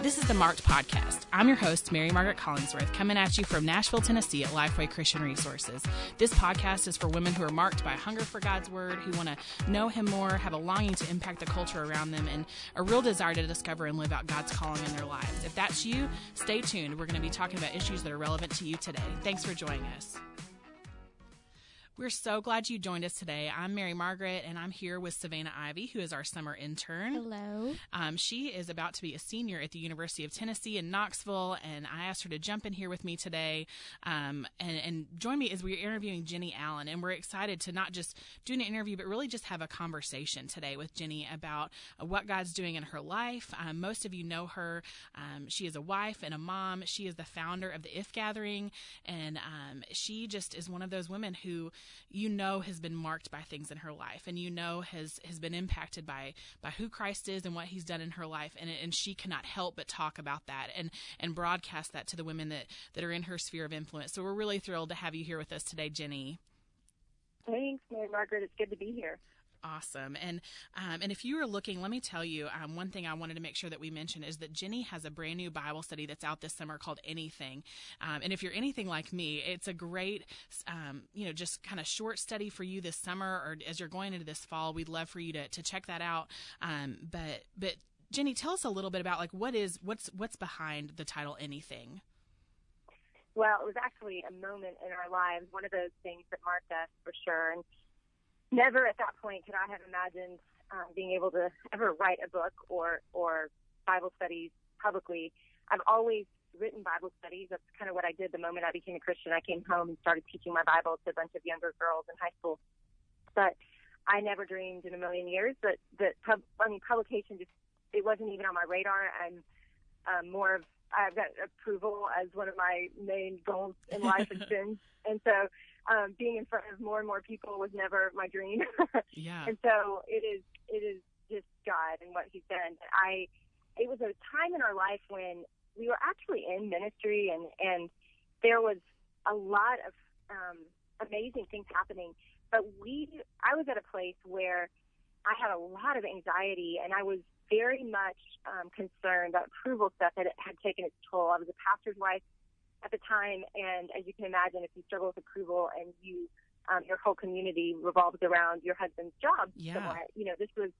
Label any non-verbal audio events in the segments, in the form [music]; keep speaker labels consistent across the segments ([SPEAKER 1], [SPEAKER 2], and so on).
[SPEAKER 1] This is the Marked Podcast. I'm your host, Mary Margaret Collingsworth, coming at you from Nashville, Tennessee at Lifeway Christian Resources. This podcast is for women who are marked by a hunger for God's Word, who want to know Him more, have a longing to impact the culture around them, and a real desire to discover and live out God's calling in their lives. If that's you, stay tuned. We're going to be talking about issues that are relevant to you today. Thanks for joining us. We're so glad you joined us today. I'm Mary Margaret, and I'm here with Savannah Ivy, who is our summer intern.
[SPEAKER 2] Hello.
[SPEAKER 1] Um, she is about to be a senior at the University of Tennessee in Knoxville, and I asked her to jump in here with me today um, and, and, join me as we're interviewing Jennie Allen. And we're excited to not just do an interview, but really just have a conversation today with Jennie about what God's doing in her life. Um, most of you know her. Um, she is a wife and a mom. She is the founder of the If Gathering, and um, she just is one of those women who you know has been marked by things in her life and you know has has been impacted by by who Christ is and what he's done in her life and and she cannot help but talk about that and and broadcast that to the women that that are in her sphere of influence. So we're really thrilled to have you here with us today, Jennie.
[SPEAKER 3] Thanks, Mary Margaret. It's good to be here.
[SPEAKER 1] Awesome. And um, and if you are looking, let me tell you um, one thing I wanted to make sure that we mention is that Jennie has a brand new Bible study that's out this summer called Anything. Um, and if you're anything like me, it's a great, um, you know, just kind of short study for you this summer or as you're going into this fall. We'd love for you to, to check that out. Um, but but Jenny, tell us a little bit about like what is what's what's behind the title Anything.
[SPEAKER 3] Well, it was actually a moment in our lives, one of those things that marked us for sure. And never at that point could I have imagined um, being able to ever write a book or or Bible studies publicly. I've always written Bible studies. That's kind of what I did the moment I became a Christian. I came home and started teaching my Bible to a bunch of younger girls in high school. But I never dreamed in a million years that that pub, I mean publication just it wasn't even on my radar. I'm um, more of I've got approval as one of my main goals in life has [laughs] been, and so um, being in front of more and more people was never my dream. [laughs]
[SPEAKER 1] yeah.
[SPEAKER 3] And so it is, it is just God and what He's done. I, it was a time in our life when we were actually in ministry and, and there was a lot of, um, amazing things happening. But we, I was at a place where I had a lot of anxiety and I was very much um, concerned that approval stuff had, had taken its toll. I was a pastor's wife at the time. And as you can imagine, if you struggle with approval and you, um, your whole community revolves around your husband's job,
[SPEAKER 1] yeah.
[SPEAKER 3] somewhat, you know, this was,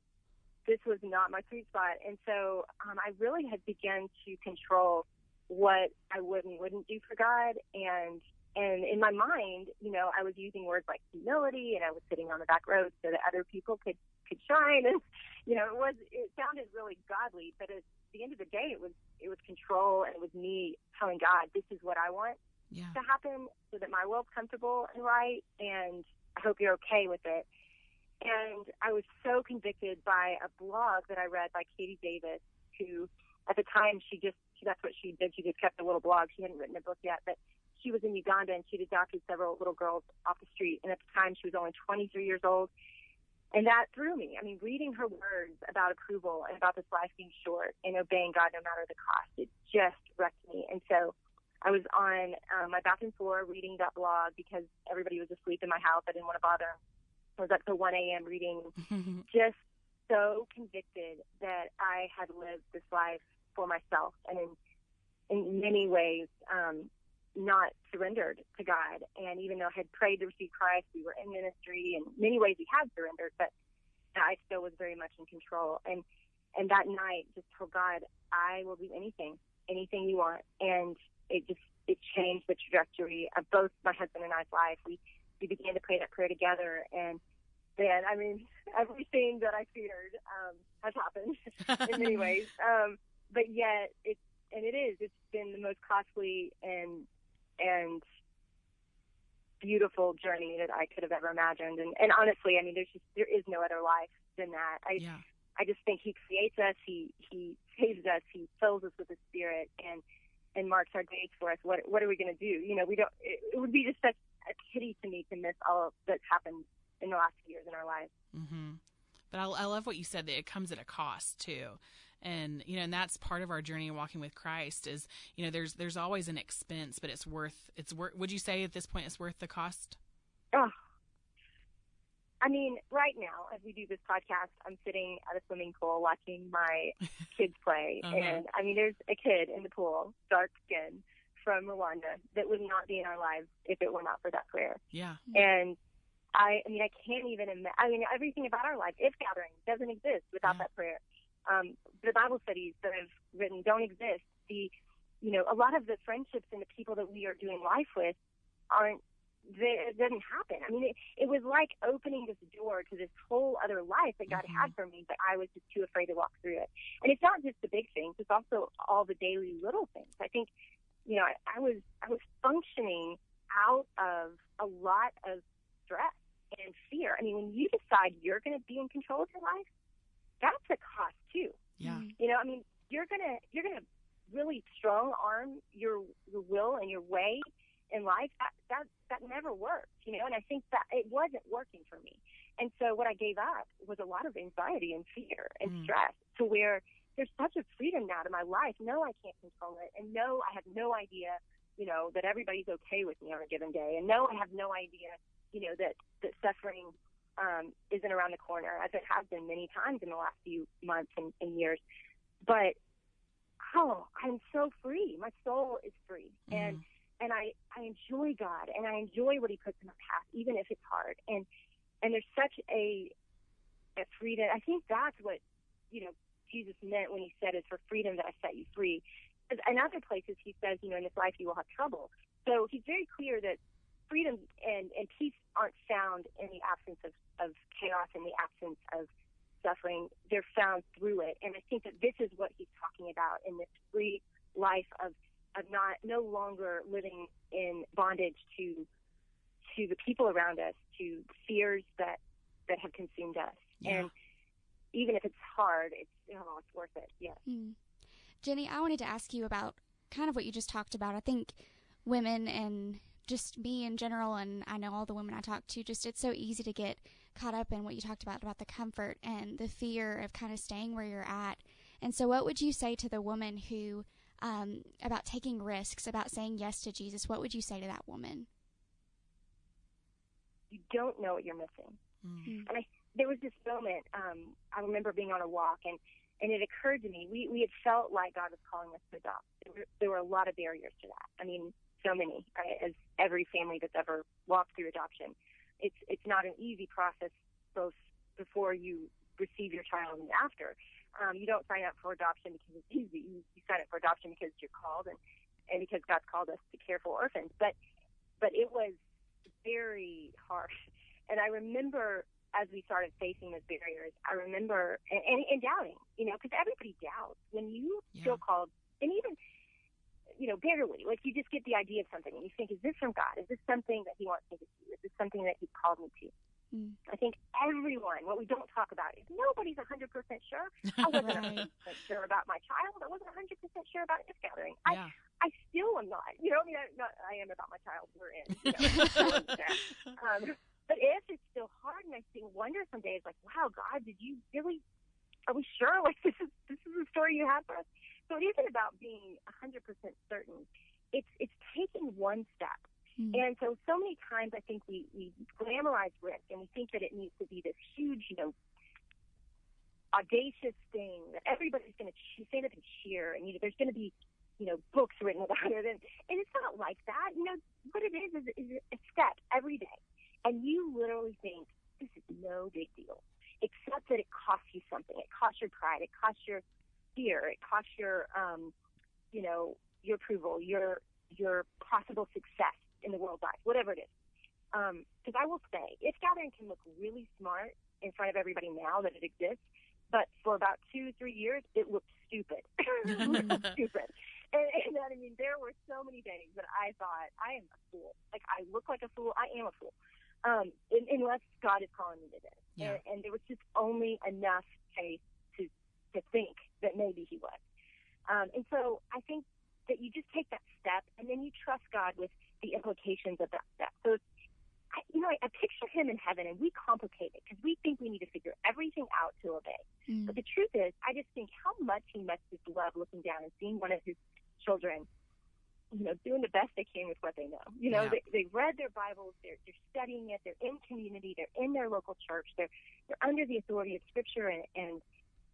[SPEAKER 3] this was not my sweet spot. And so, um, I really had begun to control what I would and wouldn't do for God. And, and in my mind, you know, I was using words like humility and I was sitting on the back row so that other people could, could shine. [laughs] And, you know, it was, it sounded really godly, but at the end of the day, it was, it was control and it was me telling God, this is what I want
[SPEAKER 1] yeah.
[SPEAKER 3] to happen so that my world's comfortable and right. And I hope you're okay with it. And I was so convicted by a blog that I read by Katie Davis, who at the time she just, that's what she did. She just kept a little blog. She hadn't written a book yet, but she was in Uganda and she'd adopted several little girls off the street. And at the time she was only 23 years old. And that threw me. I mean, reading her words about approval and about this life being short and obeying God no matter the cost, it just wrecked me. And so I was on um, my bathroom floor reading that blog because everybody was asleep in my house. I didn't want to bother. I was up till 1 a.m. reading, [laughs] just so convicted that I had lived this life for myself and in, in many ways, um, not surrendered to God. And even though I had prayed to receive Christ, we were in ministry. In many ways, we had surrendered, but I still was very much in control. And and that night, just told God, I will do anything, anything you want. And it just it changed the trajectory of both my husband and I's life. We we began to pray that prayer together, and then I mean, [laughs] everything that I feared um, has happened [laughs] in many [laughs] ways. Um, but yet, it's and it is. It's been the most costly and and beautiful journey that I could have ever imagined. And, and honestly, I mean, there's just, there is no other life than that. I,
[SPEAKER 1] yeah.
[SPEAKER 3] I just think he creates us, he, he saves us, he fills us with his spirit and, and marks our days for us. What, what are we going to do? You know, we don't, it, it would be just such a pity to me to miss all that's happened in the last few years in our lives.
[SPEAKER 1] Mm-hmm. But I, I love what you said that it comes at a cost too and you know and that's part of our journey in walking with christ is you know there's there's always an expense but it's worth it's worth would you say at this point it's worth the cost
[SPEAKER 3] oh I mean, right now, as we do this podcast, I'm sitting at a swimming pool watching my [laughs] kids play.
[SPEAKER 1] Uh-huh.
[SPEAKER 3] And I mean, there's a kid in the pool, dark skin, from Rwanda, that would not be in our lives if it were not for that prayer.
[SPEAKER 1] Yeah.
[SPEAKER 3] And I, I mean, I can't even imagine. I mean, everything about our life, if gathering, doesn't exist without
[SPEAKER 1] Yeah.
[SPEAKER 3] that prayer. Um, the Bible studies that I've written don't exist. The, you know, a lot of the friendships and the people that we are doing life with aren't. They, it doesn't happen. I mean, it, it was like opening this door to this whole other life that God
[SPEAKER 1] Mhm.
[SPEAKER 3] had for me, but I was just too afraid to walk through it. And it's not just the big things; it's also all the daily little things. I think, you know, I, I was I was functioning out of a lot of stress and fear. I mean, when you decide you're going to be in control of your life, that's a cost too.
[SPEAKER 1] Yeah.
[SPEAKER 3] You know, I mean, you're gonna you're gonna really strong arm your your will and your way in life. That that that never worked. You know, and I think that it wasn't working for me. And so what I gave up was a lot of anxiety and fear and
[SPEAKER 1] Mm.
[SPEAKER 3] stress to where there's such a freedom now to my life. No, I can't control it, and no, I have no idea. You know that everybody's okay with me on a given day, and no, I have no idea. You know that that suffering um, isn't around the corner, as it has been many times in the last few months and, and years. But oh, I'm so free. My soul is free, and and I I enjoy God, and I enjoy what He puts in my path, even if it's hard. And and there's such a a freedom. I think that's what you know Jesus meant when He said, "It's for freedom that I set you free." In other places, He says, "You know, in this life you will have trouble." So He's very clear that freedom and, and peace aren't found in the absence of, of chaos, in the absence of suffering. They're found through it. And I think that this is what he's talking about in this free life of, of not no longer living in bondage to to the people around us, to fears that that have consumed us.
[SPEAKER 1] Yeah.
[SPEAKER 3] And even if it's hard, it's oh, it's worth it. Yes.
[SPEAKER 2] Hmm. Jennie, I wanted to ask you about kind of what you just talked about. I think women and just me in general, and I know all the women I talk to, just it's so easy to get caught up in what you talked about about the comfort and the fear of kind of staying where you're at. And so, what would you say to the woman who, um, about taking risks, about saying yes to Jesus? What would you say to that woman?
[SPEAKER 3] You don't know what you're missing.
[SPEAKER 1] Mm.
[SPEAKER 3] And I, there was this moment. Um, I remember being on a walk, and and it occurred to me we we had felt like God was calling us to adopt. There were, there were a lot of barriers to that. I mean, so many. As every family that's ever walked through adoption, it's it's not an easy process, both before you receive your child and after. Um, you don't sign up for adoption because it's easy. You, you sign up for adoption because you're called and and because God's called us to care for orphans. But but it was very hard. And I remember as we started facing those barriers, I remember and, and, and doubting, you know, because everybody doubts when you
[SPEAKER 1] Yeah.
[SPEAKER 3] feel called, and even, you know, barely, like you just get the idea of something and you think, is this from God? Is this something that He wants me to do? Is this something that He's called me to?
[SPEAKER 2] Mm.
[SPEAKER 3] I think everyone, what we don't talk about is nobody's 100% sure. I wasn't [laughs]
[SPEAKER 2] Right.
[SPEAKER 3] 100% sure about my child. I wasn't 100% sure about this gathering. I,
[SPEAKER 1] yeah.
[SPEAKER 3] I still am not. You know, I mean, I, not, I am about my child. We're in. You know, [laughs] um, but if it's still hard, and I still wonder some days, like, wow, God, did you really? Are we sure? Like, this is this is the story you have for us. So it isn't about being 100% certain. It's it's taking one step.
[SPEAKER 2] Hmm.
[SPEAKER 3] And so, so many times, I think we we glamorize risk, and we think that it needs to be this huge, you know, audacious thing that everybody's going to stand up and cheer, and you know, there's going to be, you know, books written about it, and and it's not like that. You know, what it is is, is a step every day, and you literally think this is no big deal, except that it costs you something. It costs your pride. It costs your fear. It costs your, um, you know, your approval, your your possible success in the world life, whatever it is. Because I will say, if gathering can look really smart in front of everybody now that it exists, but for about two, three years, it looked stupid. [laughs] it looked [laughs] stupid. And, and I mean, there were so many days that I thought, I am a fool. Like, I look like a fool. I am a fool. Um, unless God is calling me to this.
[SPEAKER 1] Yeah.
[SPEAKER 3] And, and there was just only enough faith to, think that maybe he was. Um, and so I think that you just take that step and then you trust God with the implications of that step. So, I, you know, I, I picture him in heaven and we complicate it because we think we need to figure everything out to obey.
[SPEAKER 2] Mm.
[SPEAKER 3] But the truth is, I just think how much he must just love looking down and seeing one of his children you know, doing the best they can with what they know. You know,
[SPEAKER 1] Yeah.
[SPEAKER 3] they, they've read their Bibles, they're, they're studying it, they're in community, they're in their local church, they're, they're under the authority of Scripture and, and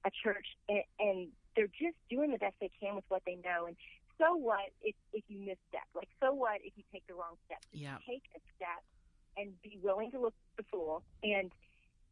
[SPEAKER 3] a church, and, and they're just doing the best they can with what they know. And so what if, if you misstep? Like, so what if you take the wrong step? Just
[SPEAKER 1] Yeah.
[SPEAKER 3] Take a step and be willing to look the fool and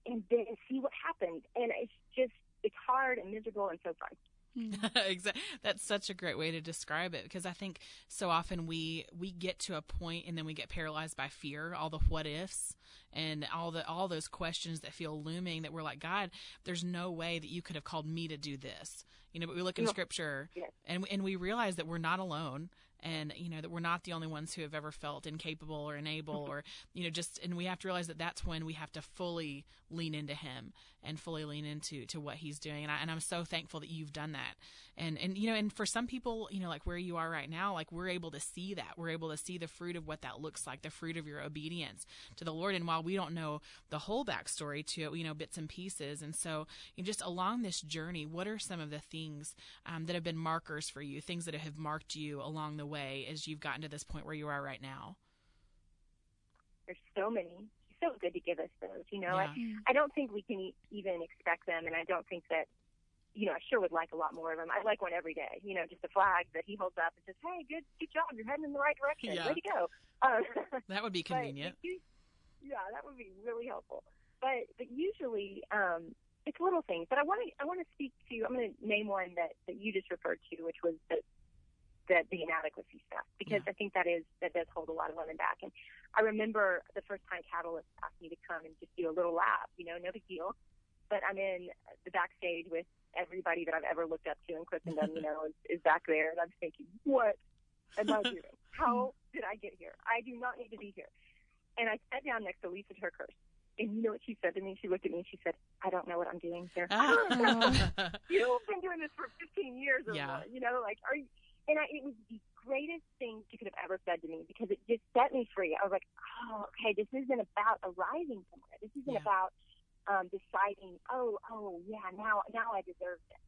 [SPEAKER 3] and then see what happens. And it's just it's hard and miserable and so fun. [laughs]
[SPEAKER 1] exactly. That's such a great way to describe it because I think so often we we get to a point and then we get paralyzed by fear, all the what ifs and all the all those questions that feel looming that we're like, God, there's no way that you could have called me to do this. You know, but we look in
[SPEAKER 3] No.
[SPEAKER 1] scripture
[SPEAKER 3] Yes.
[SPEAKER 1] and and we realize that we're not alone and you know that we're not the only ones who have ever felt incapable or unable or [laughs] you know just and we have to realize that that's when we have to fully lean into him and fully lean into to what he's doing. And, I, and i'm so thankful that you've done that. And and you know and for some people you know like where you are right now like we're able to see that. We're able to see the fruit of what that looks like the fruit of your obedience to the lord. And while we don't know the whole backstory to it you know bits and pieces and so you know, just along this journey what are some of the things um, that have been markers for you things that have marked you along the way as you've gotten to this point where you are right now
[SPEAKER 3] There's so many. He's so good to give us those. You know,
[SPEAKER 1] Yeah.
[SPEAKER 3] I, I don't think we can e- even expect them, and I don't think that. You know, I sure would like a lot more of them. I like one every day. You know, just a flag that he holds up and says, "Hey, good, good job. You're heading in the right direction.
[SPEAKER 1] Yeah.
[SPEAKER 3] Way to go." Um, [laughs]
[SPEAKER 1] that would be convenient
[SPEAKER 3] it us- yeah, that would be really helpful. But but usually um, it's little things. But I want to I want to speak to. I'm going to name one that that you just referred to, which was the the, the inadequacy stuff, because I think that is that does hold a lot of women back. And I remember the first time Catalyst asked me to come and just do a little lab. You know, no big deal. But I'm in the backstage with everybody that I've ever looked up to in Christendom. You know, is, is back there, and I'm thinking, what am I doing? How did I get here? I do not need to be here. And I sat down next to Lysa TerKeurst. And you know what she said to me? She looked at me and she said, I don't know what I'm doing here. Ah. [laughs] you know, I've been doing this for 15 years or
[SPEAKER 1] Yeah.
[SPEAKER 3] more. You know, like, are you? And I, it was the greatest thing she could have ever said to me because it just set me free. I was like, oh, okay, this isn't about arriving somewhere. This isn't
[SPEAKER 1] Yeah.
[SPEAKER 3] about um, deciding, oh, oh, yeah, now, now I deserve this.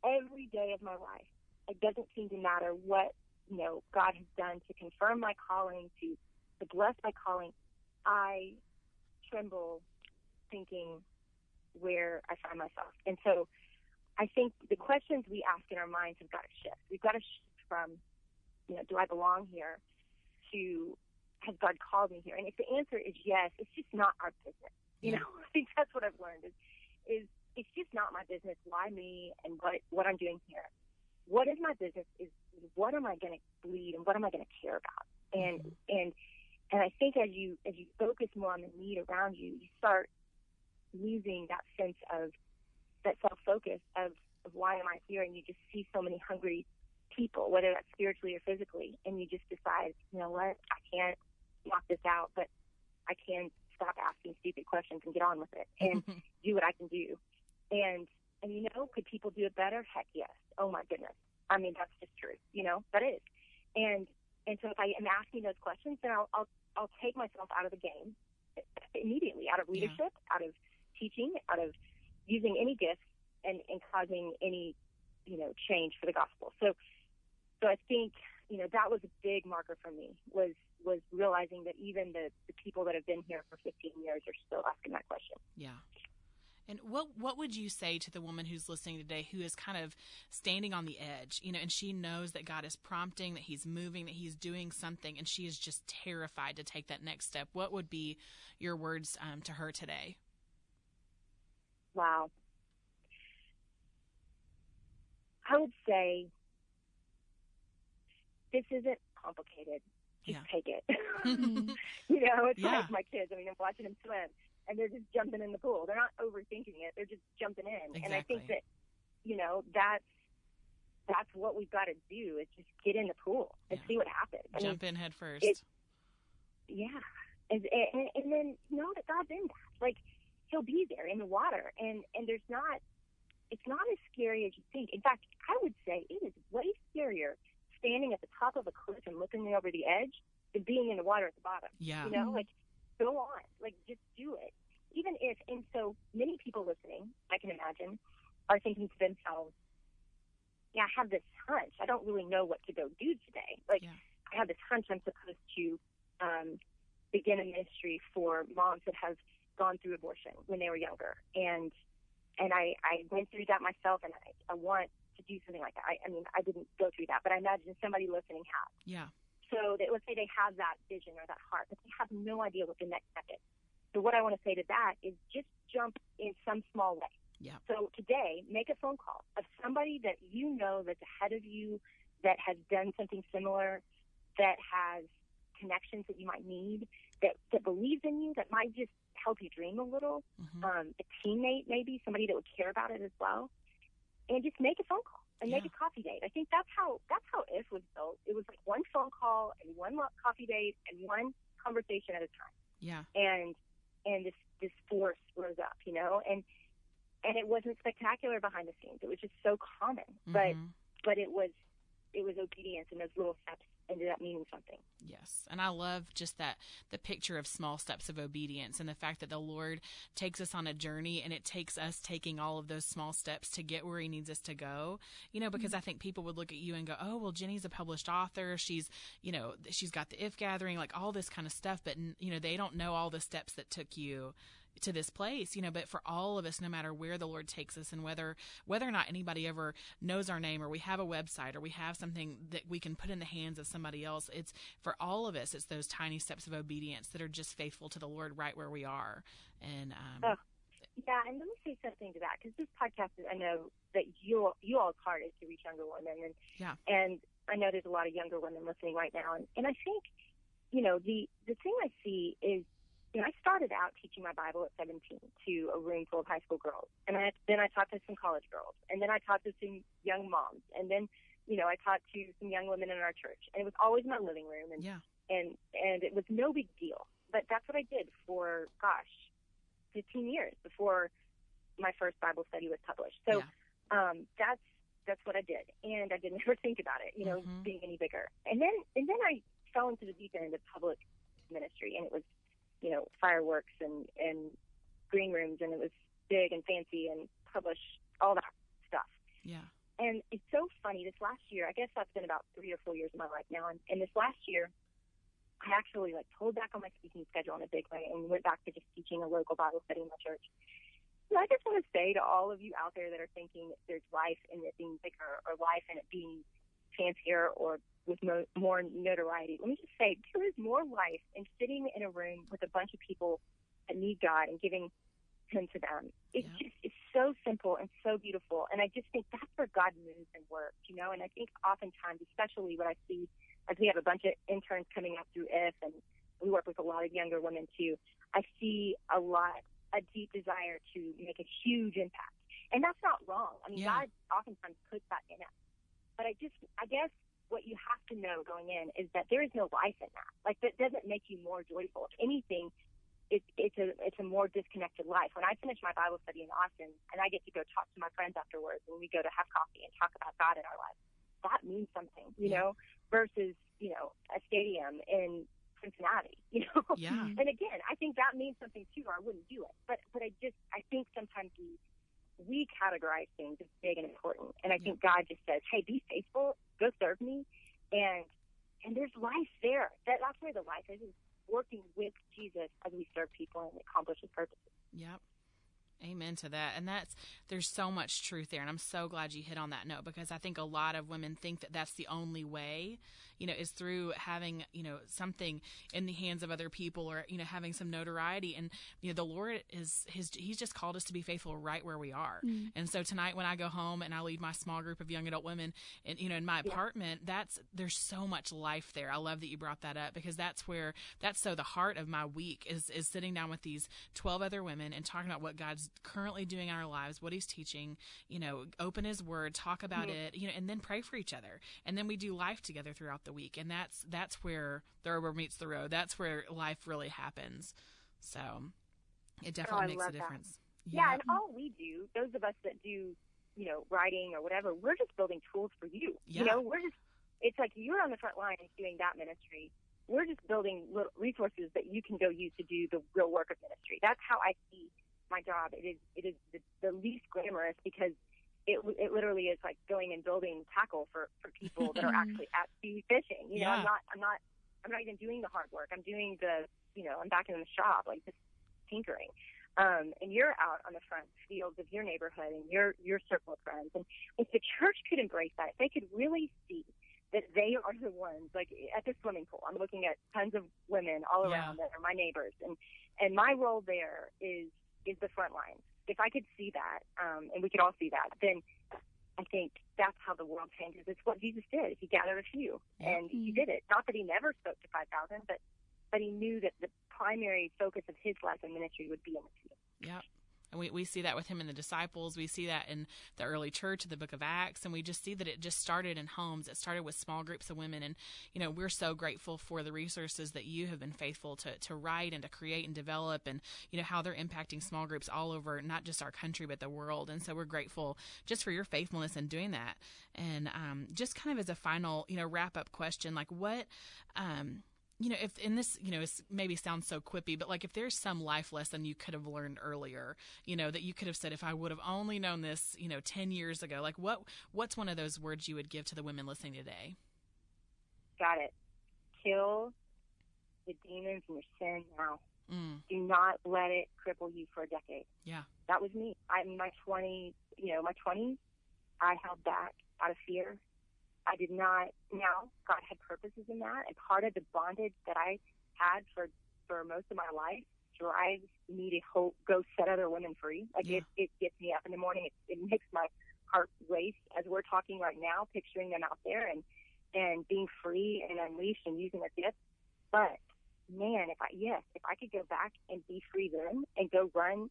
[SPEAKER 3] Every day of my life, it doesn't seem to matter what you know God has done to confirm my calling, to to bless my calling. I tremble, thinking where I find myself, and so I think the questions we ask in our minds have got to shift. We've got to shift from, you know, do I belong here, to has God called me here? And if the answer is yes, it's just not our business. You know, [laughs] I think that's what I've learned is is it's just not my business why me and what what I'm doing here. What is my business is what am I going to bleed and what am I going to care about? And mm-hmm. and and I think as you as you focus more on the need around you, you start losing that sense of that self focus of, of why am I here and you just see so many hungry people, whether that's spiritually or physically, and you just decide, you know what, I can't knock this out, but I can stop asking stupid questions and get on with it and [laughs] do what I can do. And and you know, could people do it better? Heck yes. Oh my goodness. I mean, that's just true. You know, that is. And and so if I am asking those questions, then I'll I'll, I'll take myself out of the game immediately, out of
[SPEAKER 1] Yeah.
[SPEAKER 3] leadership, out of teaching, out of using any gifts and, and causing any, you know, change for the gospel. So so I think, you know, that was a big marker for me was was realizing that even the, the people that have been here for 15 years are still asking that question.
[SPEAKER 1] Yeah. And what what would you say to the woman who's listening today who is kind of standing on the edge, you know, and she knows that God is prompting, that he's moving, that he's doing something and she is just terrified to take that next step. What would be your words um, to her today?
[SPEAKER 3] Wow. I would say this isn't complicated. Just
[SPEAKER 1] Yeah.
[SPEAKER 3] take it. [laughs] [laughs] You know, it's
[SPEAKER 1] Yeah.
[SPEAKER 3] like my kids. I mean, I'm watching them swim, and they're just jumping in the pool. They're not overthinking it. They're just jumping in. And I think that, you know, that's that's what we've got to do is just get in the pool and
[SPEAKER 1] Yeah.
[SPEAKER 3] see what happens. I mean,
[SPEAKER 1] Jump in head first.
[SPEAKER 3] it- yeah, and, and and then know that God's in that. Like He'll be there in the water, and and there's not. It's not as scary as you think. In fact, I would say it is way scarier standing at the top of a cliff and looking over the edge than being in the water at the bottom.
[SPEAKER 1] yeah.
[SPEAKER 3] You know,
[SPEAKER 2] Mhm.
[SPEAKER 3] like go on, like just do it. Even if, and so many people listening, I can imagine, are thinking to themselves, yeah, I have this hunch. I don't really know what to go do today. Like,
[SPEAKER 1] Yeah.
[SPEAKER 3] I have this hunch I'm supposed to um, begin a ministry for moms that have gone through abortion when they were younger, and and I I went through that myself, and I, I want to do something like that. I, I mean, I didn't go through that, but I imagine somebody listening has.
[SPEAKER 1] Yeah.
[SPEAKER 3] So let's say they have that vision or that heart, but they have no idea what the next step is. So what I want to say to that is just jump in some small way.
[SPEAKER 1] Yeah.
[SPEAKER 3] So today, make a phone call of somebody that you know that's ahead of you, that has done something similar, that has connections that you might need, that, that believes in you, that might just help you dream a little.
[SPEAKER 1] Mhm.
[SPEAKER 3] Um, a teammate, maybe somebody that would care about it as well, and just make a phone call and make a coffee date. I think that's how that's how if was built. It was like one phone call and one coffee date and one conversation at a time
[SPEAKER 1] Yeah.
[SPEAKER 3] and and this this force rose up, you know, and and it wasn't spectacular behind the scenes. It was just so common, but
[SPEAKER 1] Mhm.
[SPEAKER 3] but it was it was obedience, and those little steps ended up meaning something.
[SPEAKER 1] Yes. And I love just that the picture of small steps of obedience and the fact that the Lord takes us on a journey and it takes us taking all of those small steps to get where he needs us to go. You know, because mm-hmm. I think people would look at you and go, "Oh, well Jennie's a published author. She's, you know, she's got the if gathering, like all this kind of stuff, but you know, they don't know all the steps that took you to this place, you know, but for all of us, no matter where the Lord takes us and whether, whether or not anybody ever knows our name or we have a website or we have something that we can put in the hands of somebody else, it's for all of us, it's those tiny steps of obedience that are just faithful to the Lord right where we are. And, um,
[SPEAKER 3] Oh. Yeah, and let me say something to that because this podcast is I know that you you all's heart is to reach younger women, and
[SPEAKER 1] Yeah.
[SPEAKER 3] and I know there's a lot of younger women listening right now, and and I think you know the the thing I see is you know, I started out teaching my Bible at 17 to a room full of high school girls, and I, then I taught to some college girls, and then I taught to some young moms, and then, you know, I taught to some young women in our church, and it was always in my living room, and
[SPEAKER 1] yeah.
[SPEAKER 3] and and it was no big deal. But that's what I did for gosh, 15 years before my first Bible study was published. So
[SPEAKER 1] Yeah.
[SPEAKER 3] um, that's that's what I did, and I didn't [laughs] ever think about it, you know,
[SPEAKER 1] Mhm.
[SPEAKER 3] being any bigger. And then and then I fell into the deep end of public ministry, and it was you know fireworks and and green rooms, and it was big and fancy and publish all that stuff.
[SPEAKER 1] Yeah.
[SPEAKER 3] And it's so funny. This last year, I guess that's been about three or four years of my life now. And, and this last year, I actually like pulled back on my speaking schedule in a big way and went back to just teaching a local Bible study in my church. And I just want to say to all of you out there that are thinking that there's life in it being bigger or life in it being fancier or with mo- more notoriety, let me just say there is more life in sitting in a room with a bunch of people that need God and giving Him to them. It's
[SPEAKER 1] Yeah.
[SPEAKER 3] just it's so simple and so beautiful, and I just think that's where God moves and works, you know. And I think oftentimes, especially what I see, as we have a bunch of interns coming up through IF, and we work with a lot of younger women too. I see a lot a deep desire to make a huge impact, and that's not wrong. I mean,
[SPEAKER 1] Yeah.
[SPEAKER 3] God oftentimes puts that in us, but I just I guess what you have to know going in is that there is no life in that. Like that doesn't make you more joyful. If anything, it's it's a it's a more disconnected life. When I finish my Bible study in Austin and I get to go talk to my friends afterwards and we go to have coffee and talk about God in our lives, that means something, you
[SPEAKER 1] Yeah.
[SPEAKER 3] know, versus, you know, a stadium in Cincinnati, [laughs] you know.
[SPEAKER 1] Yeah.
[SPEAKER 3] And again, I think that means something too, or I wouldn't do it. But but I just I think sometimes we we categorize things as big and important, and I
[SPEAKER 1] Yeah.
[SPEAKER 3] think God just says, "Hey, be faithful, go serve me," and and there's life there. That that's where the life is, is working with Jesus as we serve people and accomplish His purposes.
[SPEAKER 1] Yep. Amen to that. And that's, there's so much truth there. And I'm so glad you hit on that note because I think a lot of women think that that's the only way, you know, is through having, you know, something in the hands of other people or, you know, having some notoriety. And, you know, the Lord is, his, he's just called us to be faithful right where we are. Mm. And so tonight when I go home and I lead my small group of young adult women and, you know, in my apartment, that's, there's so much life there. I love that you brought that up because that's where, that's so the heart of my week is, is sitting down with these 12 other women and talking about what God's currently doing in our lives, what he's teaching, you know, open his word, talk about it, you know, and then pray for each other. And then we do life together throughout the week. And that's, that's where the rubber meets the road. That's where life really happens. So it oh, definitely
[SPEAKER 3] I
[SPEAKER 1] makes a difference.
[SPEAKER 3] Yeah, and all we do, those of us that do, you know, writing or whatever, we're just building tools for you.
[SPEAKER 1] Yeah.
[SPEAKER 3] You know, we're just, it's like you're on the front line doing that ministry. We're just building little resources that you can go use to do the real work of ministry. That's how I see my job. It is, it is the, the least glamorous because it it literally is like going and building tackle for for people that are [laughs] actually at sea fishing. You know,
[SPEAKER 1] Yeah.
[SPEAKER 3] I'm not I'm not I'm not even doing the hard work. I'm doing the you know I'm back in the shop like just tinkering. Um, and you're out on the front fields of your neighborhood and your your circle of friends. And if the church could embrace that, if they could really see that they are the ones like at the swimming pool. I'm looking at tons of women all
[SPEAKER 1] Yeah.
[SPEAKER 3] around that are my neighbors, and and my role there is is the front lines. If I could see that, um, and we could all see that, then I think that's how the world changes. It's what Jesus did. He gathered a few,
[SPEAKER 1] Yeah.
[SPEAKER 3] and he did it. Not that he never spoke to five thousand, but but he knew that the primary focus of his life and ministry would be in the few.
[SPEAKER 1] Yep. And we, we see that with him and the disciples. We see that in the early church, in the book of Acts. And we just see that it just started in homes. It started with small groups of women. And, you know, we're so grateful for the resources that you have been faithful to, to write and to create and develop and, you know, how they're impacting small groups all over, not just our country, but the world. And so we're grateful just for your faithfulness in doing that. And um, just kind of as a final, you know, wrap up question, like what, um, you know, if in this, you know, it's maybe sounds so quippy, but like if there's some life lesson you could have learned earlier, you know, that you could have said, if I would have only known this, you know, 10 years ago, like what, what's one of those words you would give to the women listening today?
[SPEAKER 3] Got it. Kill the demons and your sin now.
[SPEAKER 1] Mm,
[SPEAKER 3] Do not let it cripple you for a decade.
[SPEAKER 1] yeah.
[SPEAKER 3] that was me. I in my twenty, you know, my twenties, I held back out of fear. I did not. Now God had purposes in that, and part of the bondage that I had for for most of my life drives me to hope go set other women free. Like
[SPEAKER 1] Yeah.
[SPEAKER 3] it, it gets me up in the morning. It, it makes my heart race as we're talking right now, picturing them out there and and being free and unleashed and using their gifts. But man, if I yes, if I could go back and be free then and go run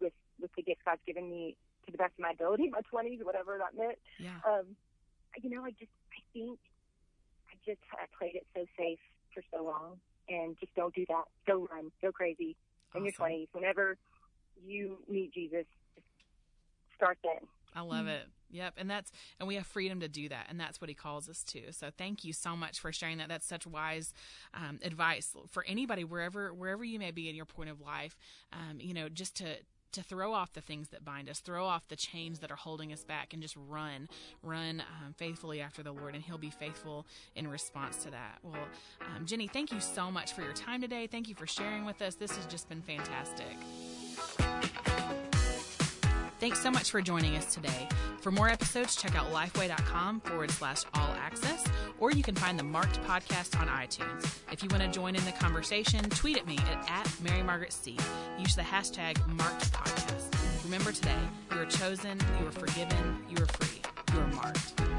[SPEAKER 3] with with the gifts God's given me to the best of my ability, my twenties, whatever that meant.
[SPEAKER 1] Yeah.
[SPEAKER 3] Um, you know, I just I think I just I played it so safe for so long, and just don't do that. Go run, go crazy in your twenties. Whenever you meet Jesus, just start then.
[SPEAKER 1] I love it. Yep. And that's, and we have freedom to do that. And that's what he calls us to. So thank you so much for sharing that. That's such wise um, advice for anybody, wherever, wherever you may be in your point of life, um, you know, just to, to throw off the things that bind us, throw off the chains that are holding us back, and just run, run um, faithfully after the Lord, and He'll be faithful in response to that. Well, um, Jennie, thank you so much for your time today. Thank you for sharing with us. This has just been fantastic. Thanks so much for joining us today. For more episodes, check out lifeway.com forward slash all access, or you can find the Marked podcast on iTunes. If you want to join in the conversation, tweet at me at, at Mary Margaret C. Use the hashtag Marked podcast. Remember today, you are chosen, you are forgiven, you are free, you are marked.